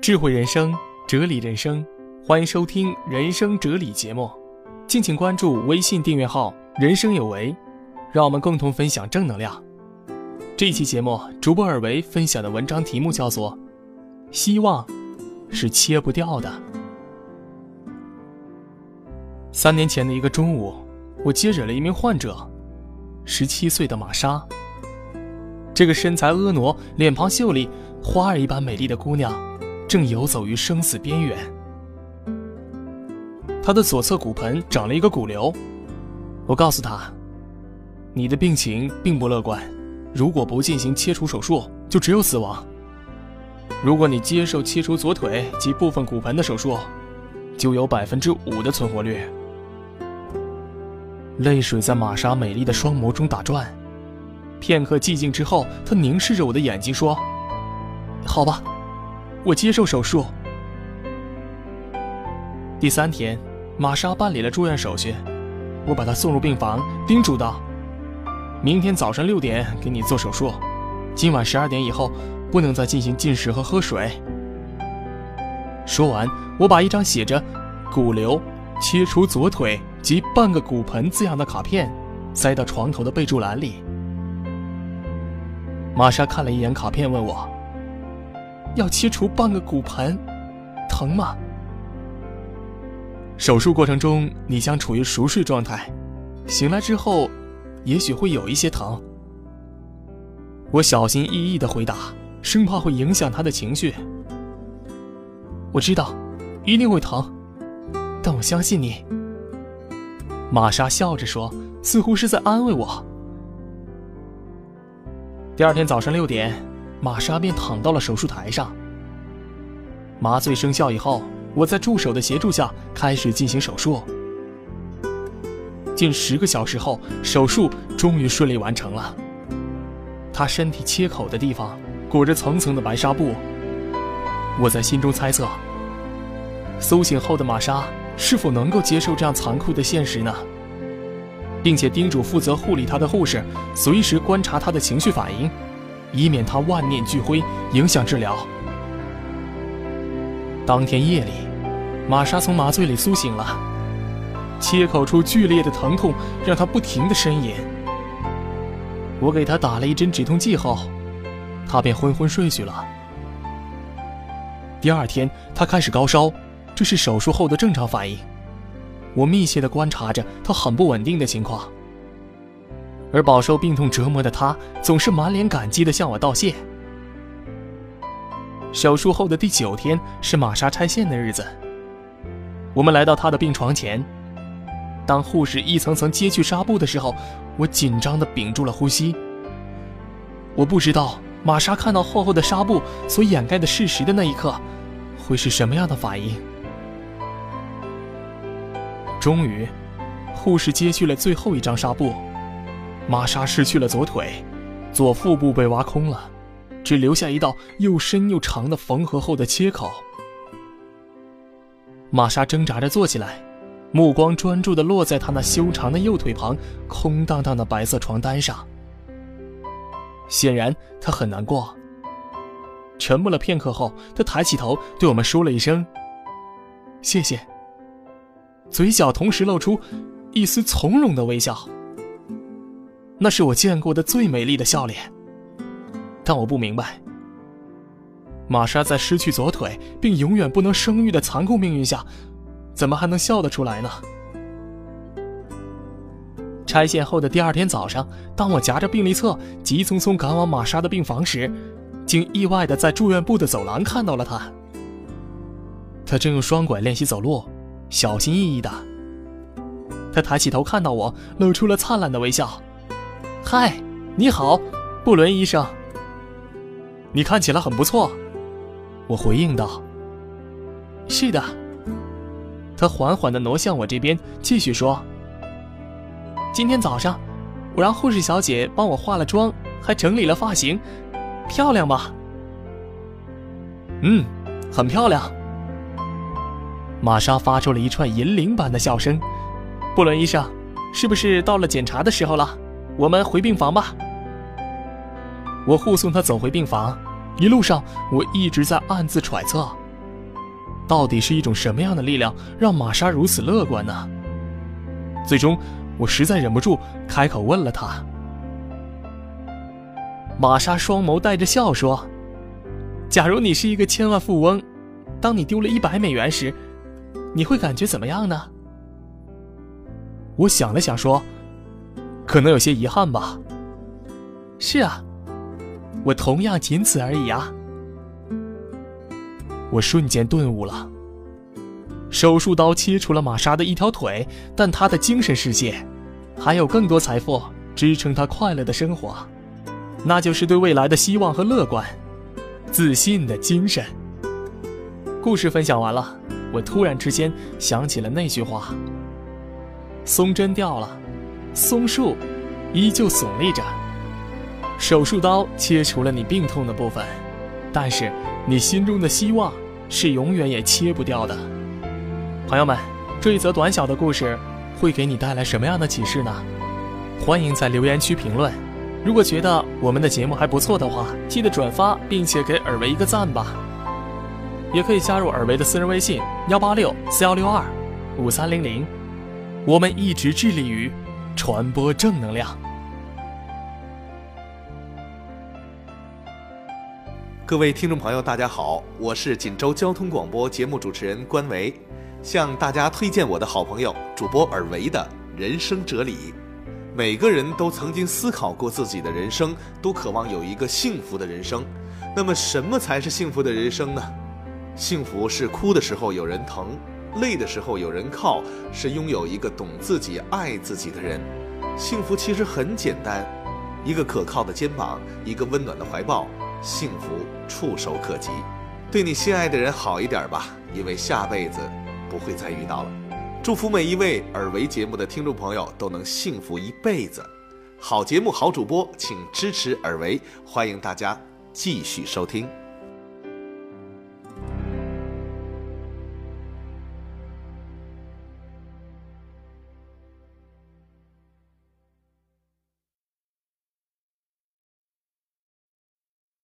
智慧人生，哲理人生，欢迎收听人生哲理节目。敬请关注微信订阅号“人生有为”，让我们共同分享正能量。这期节目，主播尔维分享的文章题目叫做《希望是切不掉的》。三年前的一个中午，我接诊了一名患者，十七岁的玛莎。这个身材婀娜、脸庞秀丽、花儿一般美丽的姑娘，正游走于生死边缘。他的左侧骨盆长了一个骨瘤。我告诉他：“你的病情并不乐观，如果不进行切除手术，就只有死亡。如果你接受切除左腿及部分骨盆的手术，就有百分之五的存活率。”泪水在玛莎美丽的双眸中打转。片刻寂静之后，他凝视着我的眼睛说：“好吧，我接受手术。”第三天，玛莎办理了住院手续，我把她送入病房，叮嘱道：“明天早上六点给你做手术，今晚十二点以后不能再进行进食和喝水。”说完，我把一张写着“骨瘤切除左腿及半个骨盆”字样的卡片塞到床头的备注栏里。玛莎看了一眼卡片，问我：“要切除半个骨盆，疼吗？”手术过程中，你将处于熟睡状态，醒来之后，也许会有一些疼。我小心翼翼的回答，生怕会影响他的情绪。我知道，一定会疼，但我相信你。玛莎笑着说，似乎是在安慰我。第二天早上六点，玛莎便躺到了手术台上。麻醉生效以后，我在助手的协助下开始进行手术。近十个小时后，手术终于顺利完成了。她身体切口的地方裹着层层的白纱布。我在心中猜测：苏醒后的玛莎是否能够接受这样残酷的现实呢？并且叮嘱负责护理他的护士，随时观察他的情绪反应，以免他万念俱灰，影响治疗。当天夜里，玛莎从麻醉里苏醒了，切口处剧烈的疼痛让她不停的呻吟。我给她打了一针止痛剂后，她便昏昏睡去了。第二天，她开始高烧，这是手术后的正常反应。我密切地观察着他很不稳定的情况，而饱受病痛折磨的他总是满脸感激地向我道谢。手术后的第九天是玛莎拆线的日子，我们来到她的病床前，当护士一层层揭去纱布的时候，我紧张地屏住了呼吸。我不知道玛莎看到厚厚的纱布所掩盖的事实的那一刻，会是什么样的反应。终于，护士揭去了最后一张纱布，玛莎失去了左腿，左腹部被挖空了，只留下一道又深又长的缝合后的切口。玛莎挣扎着坐起来，目光专注地落在她那修长的右腿旁空荡荡的白色床单上。显然，她很难过。沉默了片刻后，她抬起头对我们说了一声：“谢谢。”嘴角同时露出一丝从容的微笑，那是我见过的最美丽的笑脸。但我不明白，玛莎在失去左腿并永远不能生育的残酷命运下，怎么还能笑得出来呢？拆线后的第二天早上，当我夹着病历册急匆匆赶往玛莎的病房时，竟意外的在住院部的走廊看到了她。她正用双拐练习走路。小心翼翼的，他抬起头看到我，露出了灿烂的微笑。“嗨，你好，布伦医生。你看起来很不错。”我回应道。“是的。”他缓缓的挪向我这边，继续说：“今天早上，我让护士小姐帮我化了妆，还整理了发型，漂亮吧？”“嗯，很漂亮。”玛莎发出了一串银铃般的笑声。布伦医生，是不是到了检查的时候了？我们回病房吧。我护送他走回病房，一路上我一直在暗自揣测，到底是一种什么样的力量让玛莎如此乐观呢？最终，我实在忍不住开口问了他。玛莎双眸带着笑说：“假如你是一个千万富翁，当你丢了一百美元时，你会感觉怎么样呢？”我想了想说：“可能有些遗憾吧。”是啊，我同样仅此而已啊。我瞬间顿悟了。手术刀切除了玛莎的一条腿，但她的精神世界，还有更多财富支撑她快乐的生活，那就是对未来的希望和乐观、自信的精神。故事分享完了，我突然之间想起了那句话：松针掉了，松树依旧耸立着。手术刀切除了你病痛的部分，但是你心中的希望是永远也切不掉的。朋友们，这一则短小的故事会给你带来什么样的启示呢？欢迎在留言区评论。如果觉得我们的节目还不错的话，记得转发并且给尔维一个赞吧。也可以加入尔维的私人微信：幺八六四幺六二五三零零。我们一直致力于传播正能量。各位听众朋友，大家好，我是锦州交通广播节目主持人关维。向大家推荐我的好朋友主播尔维的人生哲理。每个人都曾经思考过自己的人生，都渴望有一个幸福的人生。那么，什么才是幸福的人生呢？幸福是哭的时候有人疼，累的时候有人靠，是拥有一个懂自己、爱自己的人。幸福其实很简单，一个可靠的肩膀，一个温暖的怀抱，幸福触手可及。对你心爱的人好一点吧，因为下辈子。不会再遇到了。祝福每一位耳维节目的听众朋友都能幸福一辈子。好节目，好主播，请支持耳维，欢迎大家继续收听。